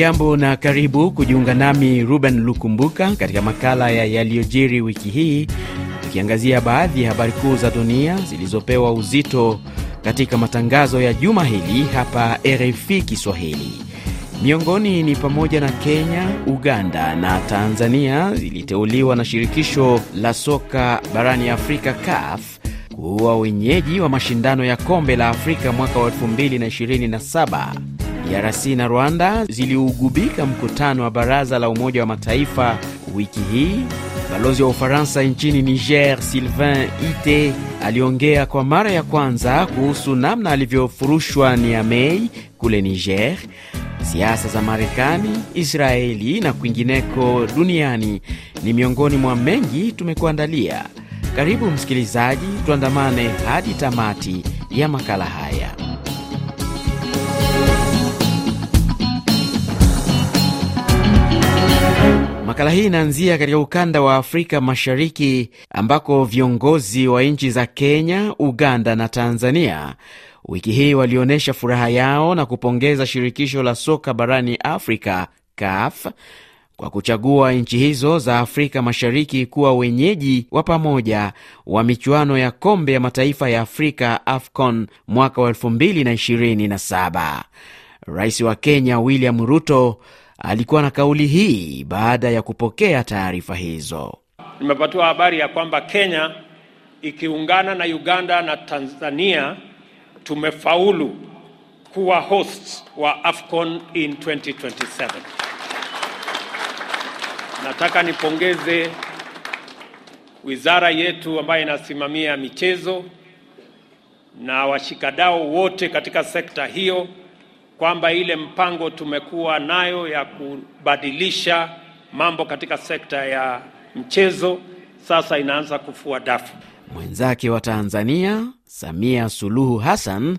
Hujambo na karibu kujiunga nami Ruben Lukumbuka katika makala ya yaliyojiri wiki hii, tukiangazia baadhi ya habari kuu za dunia zilizopewa uzito katika matangazo ya juma hili hapa RFI Kiswahili. Miongoni ni pamoja na Kenya, Uganda na Tanzania ziliteuliwa na shirikisho la soka barani Afrika CAF kuwa wenyeji wa mashindano ya kombe la Afrika mwaka wa 2027. DRC na Rwanda ziliugubika mkutano wa baraza la Umoja wa Mataifa wiki hii. Balozi wa Ufaransa nchini Niger, Sylvain Ite, aliongea kwa mara ya kwanza kuhusu namna alivyofurushwa Niamey kule Niger. Siasa za Marekani, Israeli na kwingineko duniani ni miongoni mwa mengi tumekuandalia. Karibu msikilizaji, tuandamane hadi tamati ya makala haya. Makala hii inaanzia katika ukanda wa Afrika Mashariki ambako viongozi wa nchi za Kenya, Uganda na Tanzania wiki hii walionyesha furaha yao na kupongeza shirikisho la soka barani Afrika CAF kwa kuchagua nchi hizo za Afrika Mashariki kuwa wenyeji wa pamoja wa michuano ya kombe ya mataifa ya Afrika AFCON mwaka wa 2027. Rais wa Kenya William Ruto alikuwa na kauli hii baada ya kupokea taarifa hizo. Nimepatiwa habari ya kwamba Kenya ikiungana na Uganda na Tanzania tumefaulu kuwa hosts wa AFCON in 2027. Nataka nipongeze wizara yetu ambayo inasimamia michezo na washikadau wote katika sekta hiyo kwamba ile mpango tumekuwa nayo ya kubadilisha mambo katika sekta ya mchezo sasa inaanza kufua dafu. Mwenzake wa Tanzania Samia Suluhu Hassan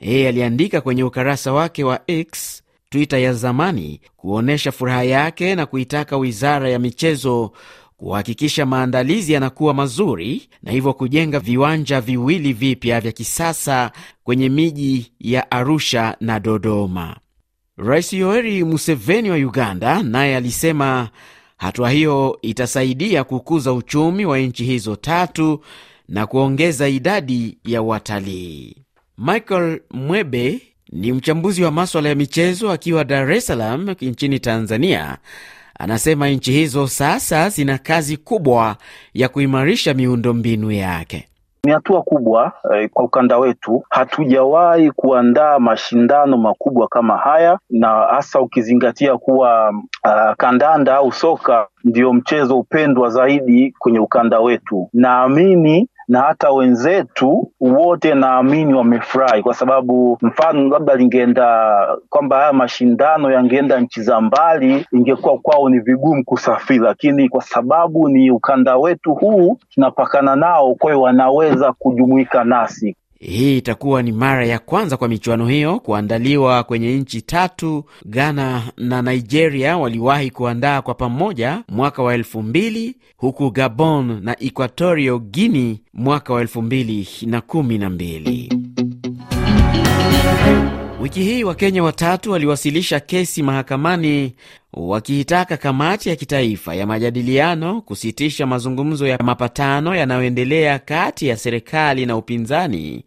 yeye aliandika kwenye ukarasa wake wa X Twitter ya zamani kuonyesha furaha yake na kuitaka wizara ya michezo kuhakikisha maandalizi yanakuwa mazuri na hivyo kujenga viwanja viwili vipya vya kisasa kwenye miji ya Arusha na Dodoma. Rais Yoweri Museveni wa Uganda naye alisema hatua hiyo itasaidia kukuza uchumi wa nchi hizo tatu na kuongeza idadi ya watalii. Michael Mwebe ni mchambuzi wa maswala ya michezo akiwa Dar es Salaam nchini Tanzania. Anasema nchi hizo sasa zina kazi kubwa ya kuimarisha miundombinu yake. Ni hatua kubwa eh, kwa ukanda wetu. Hatujawahi kuandaa mashindano makubwa kama haya, na hasa ukizingatia kuwa uh, kandanda au soka ndio mchezo upendwa zaidi kwenye ukanda wetu. Naamini na hata wenzetu wote naamini wamefurahi, kwa sababu mfano labda lingeenda kwamba haya mashindano yangeenda nchi za mbali, ingekuwa kwao ni vigumu kusafiri, lakini kwa sababu ni ukanda wetu huu tunapakana nao, kwa wanaweza kujumuika nasi. Hii itakuwa ni mara ya kwanza kwa michuano hiyo kuandaliwa kwenye nchi tatu. Ghana na Nigeria waliwahi kuandaa kwa pamoja mwaka wa elfu mbili huku Gabon na Equatorio Guini mwaka wa elfu mbili na kumi na mbili. Wiki hii Wakenya watatu waliwasilisha kesi mahakamani wakiitaka kamati ya kitaifa ya majadiliano kusitisha mazungumzo ya mapatano yanayoendelea kati ya serikali na upinzani,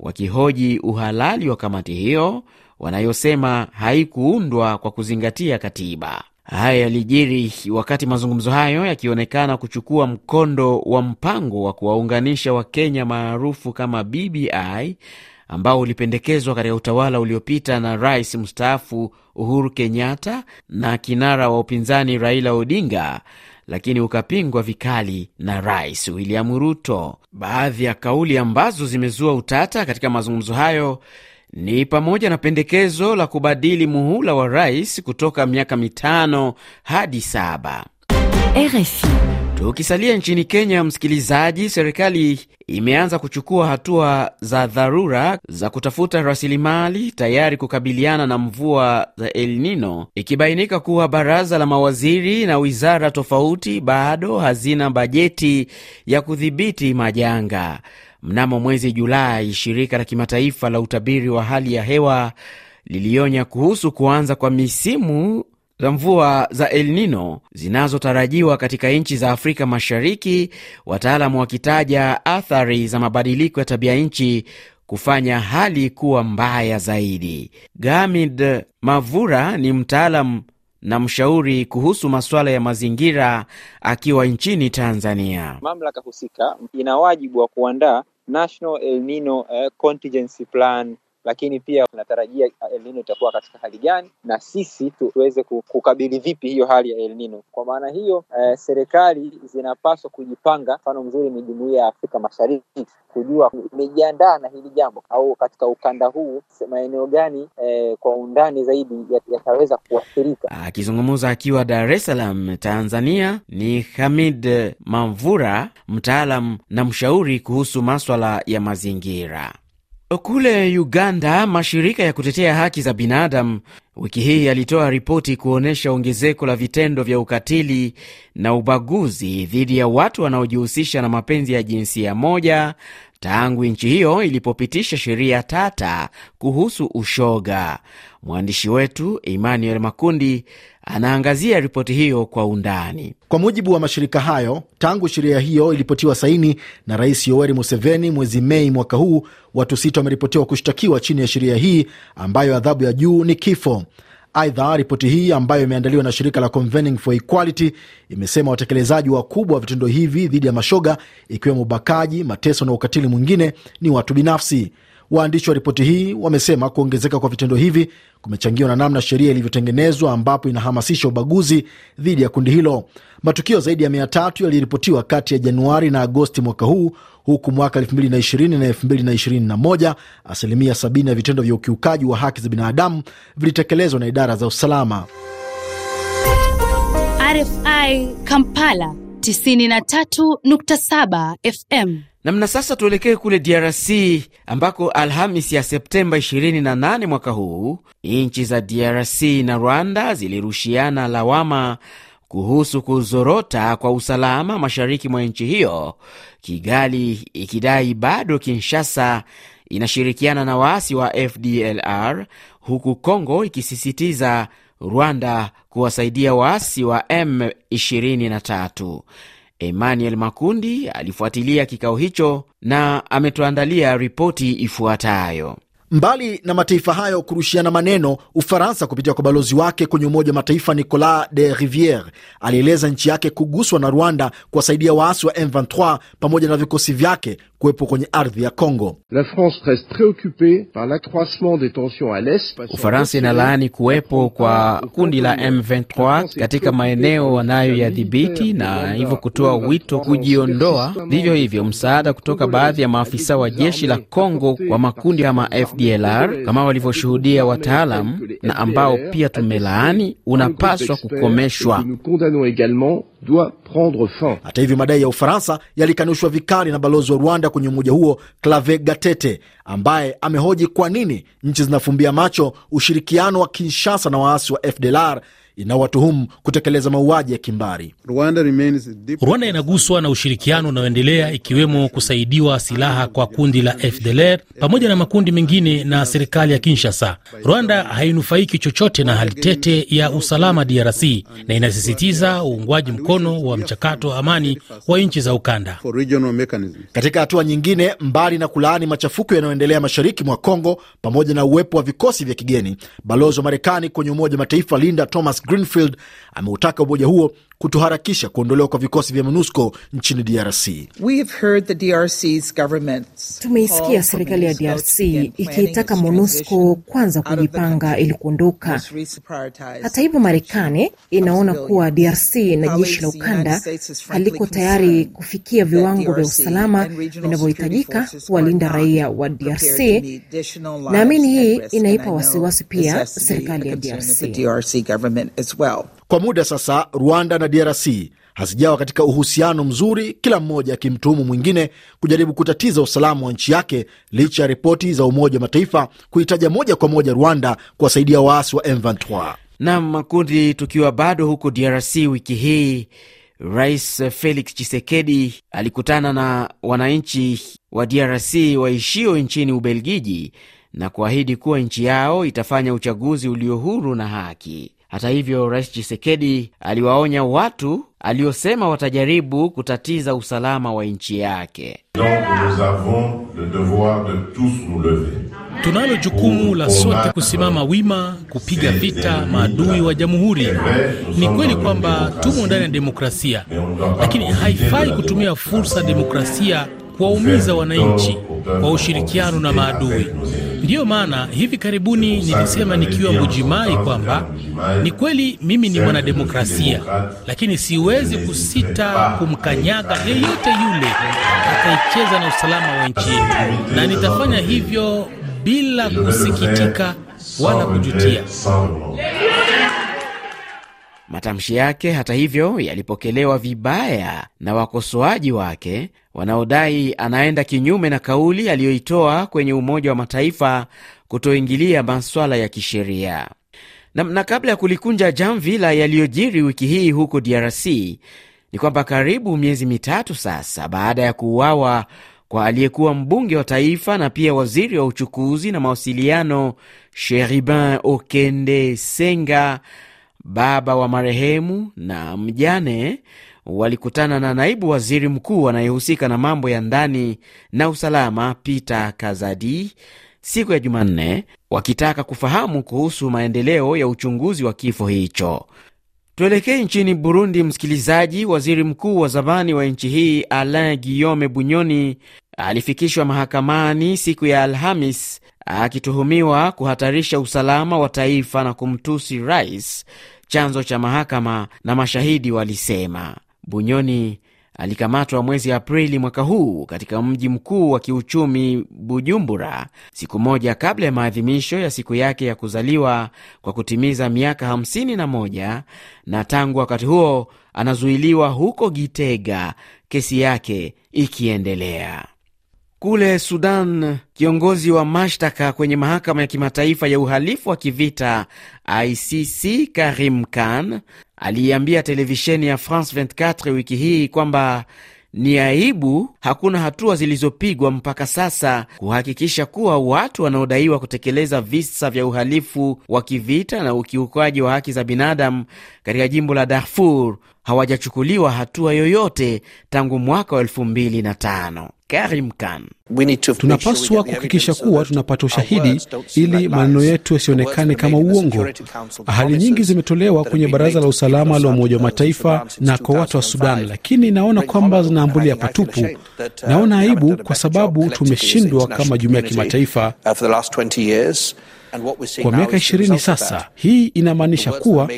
wakihoji uhalali wa kamati hiyo wanayosema haikuundwa kwa kuzingatia katiba. Haya yalijiri wakati mazungumzo hayo yakionekana kuchukua mkondo wa mpango wa kuwaunganisha Wakenya maarufu kama BBI ambao ulipendekezwa katika utawala uliopita na rais mstaafu Uhuru Kenyatta na kinara wa upinzani Raila Odinga, lakini ukapingwa vikali na rais William Ruto. Baadhi ya kauli ambazo zimezua utata katika mazungumzo hayo ni pamoja na pendekezo la kubadili muhula wa rais kutoka miaka mitano hadi saba. RFI. Tukisalia nchini Kenya, msikilizaji, serikali imeanza kuchukua hatua za dharura za kutafuta rasilimali tayari kukabiliana na mvua za El Nino, ikibainika kuwa baraza la mawaziri na wizara tofauti bado hazina bajeti ya kudhibiti majanga. Mnamo mwezi Julai, shirika la kimataifa la utabiri wa hali ya hewa lilionya kuhusu kuanza kwa misimu za mvua za El Nino zinazotarajiwa katika nchi za Afrika Mashariki, wataalamu wakitaja athari za mabadiliko ya tabia nchi kufanya hali kuwa mbaya zaidi. Gamid Mavura ni mtaalam na mshauri kuhusu masuala ya mazingira akiwa nchini Tanzania. Mamlaka husika ina wajibu wa kuandaa National El Nino uh, Contingency Plan lakini pia tunatarajia El Nino itakuwa katika hali gani na sisi tuweze kukabili vipi hiyo hali ya El Nino. Kwa maana hiyo eh, serikali zinapaswa kujipanga. Mfano mzuri ni Jumuiya ya Afrika Mashariki kujua imejiandaa na hili jambo au katika ukanda huu maeneo gani eh, kwa undani zaidi yataweza kuathirika. Akizungumza akiwa Dar es Salaam, Tanzania, ni Hamid Mamvura, mtaalam na mshauri kuhusu maswala ya mazingira. Kule Uganda, mashirika ya kutetea haki za binadamu wiki hii yalitoa ripoti kuonyesha ongezeko la vitendo vya ukatili na ubaguzi dhidi ya watu wanaojihusisha na mapenzi ya jinsia moja tangu nchi hiyo ilipopitisha sheria tata kuhusu ushoga. Mwandishi wetu Emmanuel Makundi anaangazia ripoti hiyo kwa undani. Kwa mujibu wa mashirika hayo, tangu sheria hiyo ilipotiwa saini na Rais Yoweri Museveni mwezi Mei mwaka huu, watu sita wameripotiwa kushtakiwa chini ya sheria hii ambayo adhabu ya juu ni kifo. Aidha, ripoti hii ambayo imeandaliwa na shirika la Convening for Equality imesema watekelezaji wakubwa wa vitendo hivi dhidi ya mashoga, ikiwemo ubakaji, mateso na ukatili mwingine, ni watu binafsi. Waandishi wa ripoti hii wamesema kuongezeka kwa vitendo hivi kumechangiwa na namna sheria ilivyotengenezwa ambapo inahamasisha ubaguzi dhidi ya kundi hilo. Matukio zaidi ya mia tatu yaliripotiwa kati ya Januari na Agosti mwaka huu, huku mwaka 2020 na 2021 asilimia 70 ya vitendo vya ukiukaji wa haki za binadamu vilitekelezwa na idara za usalama. RFI Kampala 93.7 FM. Namna sasa, tuelekee kule DRC ambako Alhamis ya Septemba 28 mwaka huu nchi za DRC na Rwanda zilirushiana lawama kuhusu kuzorota kwa usalama mashariki mwa nchi hiyo, Kigali ikidai bado Kinshasa inashirikiana na waasi wa FDLR, huku Kongo ikisisitiza Rwanda kuwasaidia waasi wa M23. Emmanuel Makundi alifuatilia kikao hicho na ametuandalia ripoti ifuatayo. Mbali na mataifa hayo kurushiana maneno, Ufaransa kupitia kwa balozi wake kwenye Umoja wa Mataifa Nicolas de Riviere alieleza nchi yake kuguswa na Rwanda kuwasaidia waasi wa M23 pamoja na vikosi vyake kuwepo kwenye ardhi ya Congo. Ufaransa inalaani kuwepo kwa kundi la M23 katika maeneo wanayoyadhibiti na hivyo kutoa wito kujiondoa. Vivyo hivyo, msaada kutoka baadhi ya maafisa wa jeshi la Congo kwa makundi kama FDLR kama walivyoshuhudia wataalam na ambao pia tumelaani, unapaswa kukomeshwa. Hata hivyo madai ya Ufaransa yalikanushwa vikali na balozi wa Rwanda kwenye umoja huo Clave Gatete, ambaye amehoji kwa nini nchi zinafumbia macho ushirikiano wa Kinshasa na waasi wa FDLR inawatuhumu kutekeleza mauaji ya kimbari. Rwanda inaguswa na ushirikiano unaoendelea ikiwemo kusaidiwa silaha kwa kundi la FDLR pamoja na makundi mengine na serikali ya Kinshasa. Rwanda hainufaiki chochote na hali tete ya usalama DRC na inasisitiza uungwaji mkono wa mchakato wa amani wa nchi za ukanda. Katika hatua nyingine, mbali na kulaani machafuko yanayoendelea mashariki mwa Kongo pamoja na uwepo wa vikosi vya kigeni, balozi wa Marekani kwenye Umoja wa Mataifa Linda Thomas Greenfield ameutaka umoja huo kutoharakisha kuondolewa kwa vikosi vya MONUSCO nchini DRC. Tumeisikia serikali ya DRC ikiitaka MONUSCO kwanza kujipanga ili kuondoka. Hata hivyo, Marekani inaona kuwa DRC na jeshi la ukanda haliko tayari kufikia viwango vya usalama vinavyohitajika kuwalinda raia wa DRC. Naamini hii inaipa wasiwasi pia serikali ya DRC. Kwa muda sasa, Rwanda na DRC hazijawa katika uhusiano mzuri, kila mmoja akimtuhumu mwingine kujaribu kutatiza usalama wa nchi yake, licha ya ripoti za Umoja wa Mataifa kuhitaja moja kwa moja Rwanda kuwasaidia waasi wa M23. Nam makundi. Tukiwa bado huko DRC, wiki hii Rais Felix Tshisekedi alikutana na wananchi wa DRC waishio nchini Ubelgiji na kuahidi kuwa nchi yao itafanya uchaguzi ulio huru na haki. Hata hivyo, Rais Chisekedi aliwaonya watu aliosema watajaribu kutatiza usalama wa nchi yake. Tunalo jukumu la sote kusimama wima kupiga vita maadui wa jamhuri. Ni kweli kwamba tumo ndani ya demokrasia, lakini haifai kutumia fursa ya demokrasia kuwaumiza wananchi kwa ushirikiano na maadui. Ndiyo maana hivi karibuni nilisema nikiwa Mbujimai kwamba ni kweli mimi ni mwanademokrasia, lakini siwezi kusita kumkanyaga yeyote yule atakayecheza na usalama wa nchi. Yetu, na nitafanya hivyo bila kusikitika wala kujutia. Matamshi yake hata hivyo yalipokelewa vibaya na wakosoaji wake wanaodai anaenda kinyume na kauli aliyoitoa kwenye Umoja wa Mataifa kutoingilia maswala ya kisheria. Na, na kabla ya kulikunja jamvi la yaliyojiri wiki hii huko DRC ni kwamba karibu miezi mitatu sasa baada ya kuuawa kwa aliyekuwa mbunge wa taifa na pia waziri wa uchukuzi na mawasiliano Sheribin Okende Senga, baba wa marehemu na mjane walikutana na naibu waziri mkuu anayehusika na mambo ya ndani na usalama Peter Kazadi siku ya Jumanne, wakitaka kufahamu kuhusu maendeleo ya uchunguzi wa kifo hicho. Tuelekee nchini Burundi, msikilizaji. Waziri mkuu wa zamani wa nchi hii Alain Guillaume Bunyoni alifikishwa mahakamani siku ya Alhamis akituhumiwa kuhatarisha usalama wa taifa na kumtusi rais, chanzo cha mahakama na mashahidi walisema. Bunyoni alikamatwa mwezi Aprili mwaka huu katika mji mkuu wa kiuchumi Bujumbura, siku moja kabla ya maadhimisho ya siku yake ya kuzaliwa kwa kutimiza miaka 51 na tangu wakati huo anazuiliwa huko Gitega, kesi yake ikiendelea. Kule Sudan, kiongozi wa mashtaka kwenye mahakama ya kimataifa ya uhalifu wa kivita ICC Karim Khan aliiambia televisheni ya France 24 wiki hii kwamba ni aibu hakuna hatua zilizopigwa mpaka sasa kuhakikisha kuwa watu wanaodaiwa kutekeleza visa vya uhalifu wa kivita na ukiukaji wa haki za binadamu katika jimbo la Darfur hawajachukuliwa hatua yoyote tangu mwaka wa elfu mbili na tano. Karim Khan: tunapaswa kuhakikisha kuwa tunapata ushahidi ili maneno yetu yasionekane kama uongo. Ahadi nyingi zimetolewa kwenye Baraza la Usalama la Umoja wa Mataifa na kwa watu wa Sudan, lakini naona kwamba zinaambulia patupu. Naona aibu kwa sababu tumeshindwa kama jumuiya ya kimataifa kwa miaka ishirini sasa. Hii inamaanisha kuwa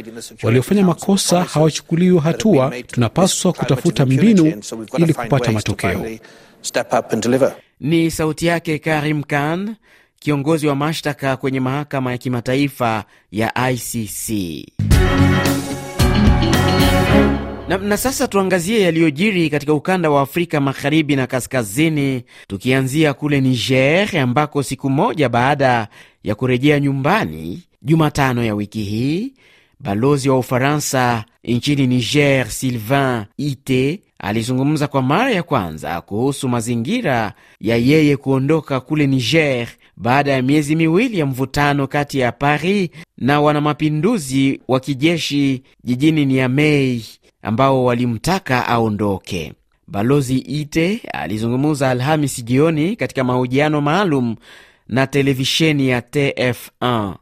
waliofanya makosa hawachukuliwi hatua. Tunapaswa kutafuta mbinu ili kupata matokeo. Ni sauti yake Karim Khan, kiongozi wa mashtaka kwenye mahakama ya kimataifa ya ICC. Na, na sasa tuangazie yaliyojiri katika ukanda wa Afrika magharibi na kaskazini, tukianzia kule Niger ambako siku moja baada ya kurejea nyumbani Jumatano ya wiki hii, balozi wa Ufaransa nchini Niger Sylvain Ite alizungumza kwa mara ya kwanza kuhusu mazingira ya yeye kuondoka kule Niger baada ya miezi miwili ya mvutano kati ya Paris na wanamapinduzi wa kijeshi jijini Niamey ambao walimtaka aondoke. Balozi Ite alizungumza Alhamisi jioni katika mahojiano maalum na televisheni ya TF1.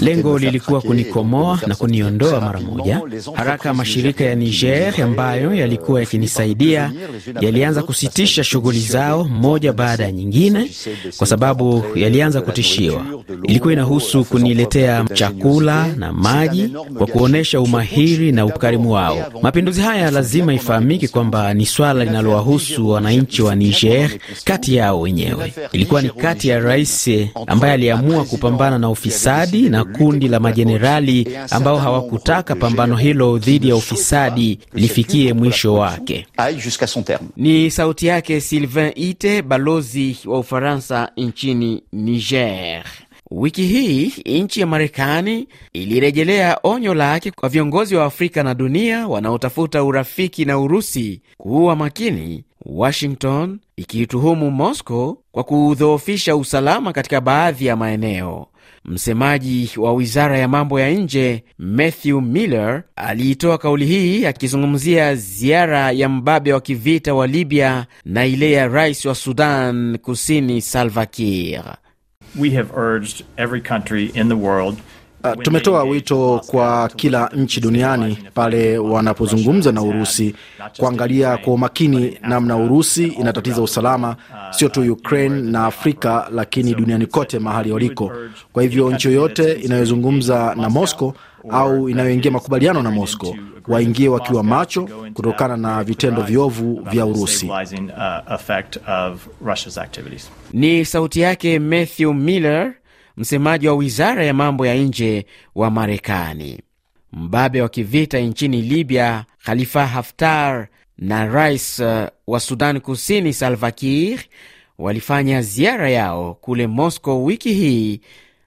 Lengo lilikuwa kunikomoa na kuniondoa mara moja haraka. Mashirika ya Niger ambayo yalikuwa yakinisaidia yalianza kusitisha shughuli zao moja baada ya nyingine, kwa sababu yalianza kutishiwa. Ilikuwa inahusu kuniletea chakula na maji kwa kuonyesha umahiri na ukarimu wao. Mapinduzi haya lazima ifahamike kwamba ni swala linalowahusu wananchi wa Niger kati yao wenyewe. Ilikuwa ni kati ya rais ambaye aliamua kupambana na ufisadi na kundi la majenerali ambao hawakutaka pambano hilo dhidi ya ufisadi lifikie mwisho wake. Ni sauti yake Sylvain Ite, balozi wa Ufaransa nchini Niger. Wiki hii nchi ya Marekani ilirejelea onyo lake kwa viongozi wa Afrika na dunia wanaotafuta urafiki na Urusi kuwa makini, Washington ikiituhumu Moscow kwa kuudhoofisha usalama katika baadhi ya maeneo. Msemaji wa wizara ya mambo ya nje Matthew Miller aliitoa kauli hii akizungumzia ziara ya mbabe wa kivita wa Libya na ile ya rais wa Sudan Kusini Salva Kiir. Uh, tumetoa wito kwa kila nchi duniani pale wanapozungumza na Urusi kuangalia kwa umakini namna Urusi inatatiza usalama sio tu Ukraine na Afrika, lakini duniani kote mahali waliko. Kwa hivyo nchi yoyote inayozungumza na Moscow au inayoingia makubaliano na Moscow waingie wakiwa macho kutokana na vitendo viovu vya Urusi. Ni sauti yake Matthew Miller, msemaji wa wizara ya mambo ya nje wa Marekani. Mbabe wa kivita nchini Libya Khalifa Haftar na rais uh, wa Sudan Kusini Salva Kiir walifanya ziara yao kule Moscow wiki hii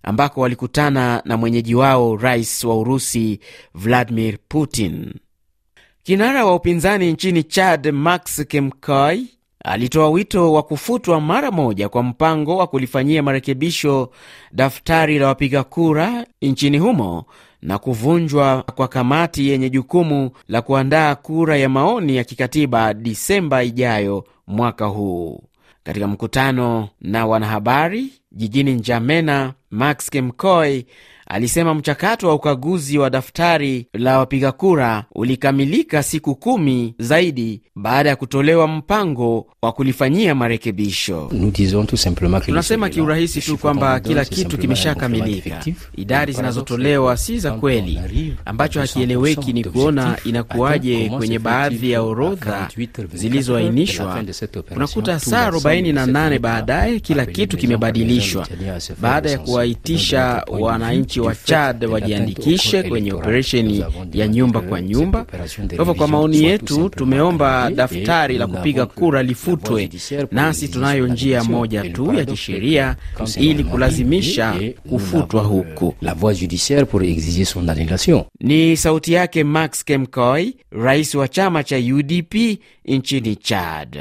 ambako walikutana na mwenyeji wao rais wa Urusi Vladimir Putin. Kinara wa upinzani nchini Chad Max Kemkoi alitoa wito wa kufutwa mara moja kwa mpango wa kulifanyia marekebisho daftari la wapiga kura nchini humo na kuvunjwa kwa kamati yenye jukumu la kuandaa kura ya maoni ya kikatiba Disemba ijayo mwaka huu. Katika mkutano na wanahabari jijini Njamena, Max Kemkoi alisema mchakato wa ukaguzi wa daftari la wapiga kura ulikamilika siku kumi zaidi baada ya kutolewa mpango wa kulifanyia marekebisho. Tunasema kiurahisi tu kwamba kila kitu kimeshakamilika. Idadi zinazotolewa si za kweli. Ambacho hakieleweki ni kuona inakuwaje kwenye baadhi ya orodha zilizoainishwa unakuta saa 48 baadaye kila kitu kimebadilishwa, baada ya kuwaitisha wananchi wa Chad wajiandikishe kwenye operesheni ya nyumba kwa nyumba. Kwa hivyo, kwa maoni yetu, tumeomba daftari la kupiga kura lifutwe, nasi tunayo njia moja tu ya kisheria ili kulazimisha kufutwa huku. Ni sauti yake Max Kemkoy, rais wa chama cha UDP nchini Chad.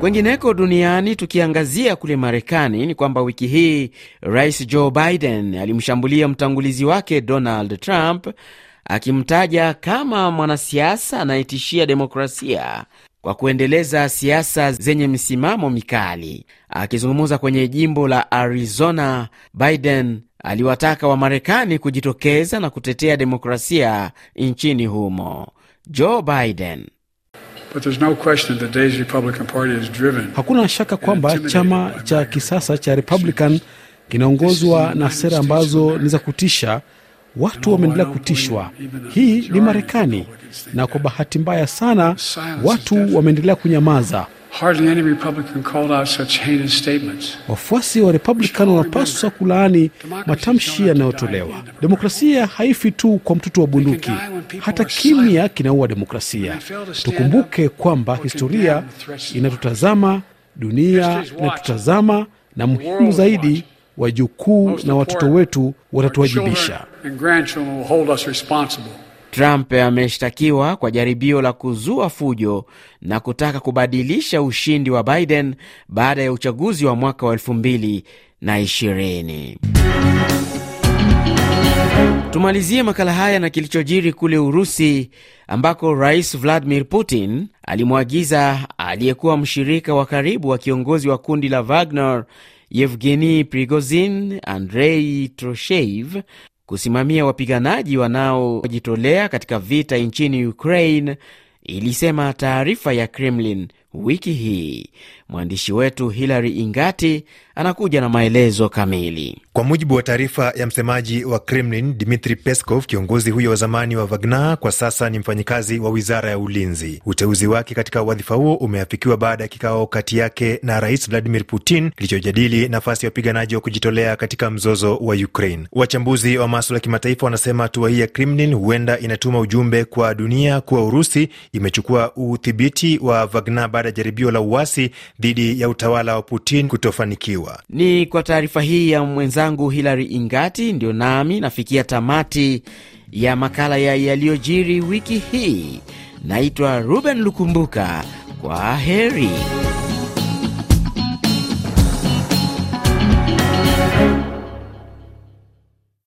Kwengineko duniani tukiangazia kule Marekani ni kwamba wiki hii rais Joe Biden alimshambulia mtangulizi wake Donald Trump akimtaja kama mwanasiasa anayetishia demokrasia kwa kuendeleza siasa zenye misimamo mikali. Akizungumza kwenye jimbo la Arizona, Biden aliwataka Wamarekani kujitokeza na kutetea demokrasia nchini humo. Joe Biden. Hakuna shaka kwamba chama cha kisasa cha Republican kinaongozwa na sera ambazo ni za kutisha. Watu wameendelea kutishwa. Hii ni Marekani, na kwa bahati mbaya sana watu wameendelea kunyamaza. Wafuasi wa Republican wanapaswa kulaani matamshi yanayotolewa. Demokrasia haifi tu kwa mtutu wa bunduki, hata kimya kinaua demokrasia. Tukumbuke kwamba historia inatutazama, dunia inatutazama, na muhimu zaidi, wajukuu na watoto wetu watatuwajibisha. Trump ameshtakiwa kwa jaribio la kuzua fujo na kutaka kubadilisha ushindi wa Biden baada ya uchaguzi wa mwaka wa elfu mbili na ishirini. Tumalizie makala haya na kilichojiri kule Urusi ambako Rais Vladimir Putin alimwagiza aliyekuwa mshirika wa karibu wa kiongozi wa kundi la Wagner Yevgeni Prigozhin, Andrei Troshev kusimamia wapiganaji wanaojitolea katika vita nchini Ukraine, ilisema taarifa ya Kremlin wiki hii. Mwandishi wetu Hilary Ingati anakuja na maelezo kamili. Kwa mujibu wa taarifa ya msemaji wa Kremlin Dmitri Peskov, kiongozi huyo wa zamani wa Wagner kwa sasa ni mfanyikazi wa wizara ya ulinzi. Uteuzi wake katika wadhifa huo umeafikiwa baada ya kikao kati yake na rais Vladimir Putin kilichojadili nafasi ya wapiganaji wa kujitolea katika mzozo wa Ukraine. Wachambuzi wa maswala ya kimataifa wanasema hatua hii ya Kremlin huenda inatuma ujumbe kwa dunia kuwa Urusi imechukua udhibiti wa Wagner baada ya jaribio la uasi dhidi ya utawala wa Putin kutofanikiwa. Ni kwa taarifa hii ya mwenzangu Hilary Ingati ndio nami nafikia tamati ya makala ya yaliyojiri wiki hii. Naitwa Ruben Lukumbuka. Kwa heri.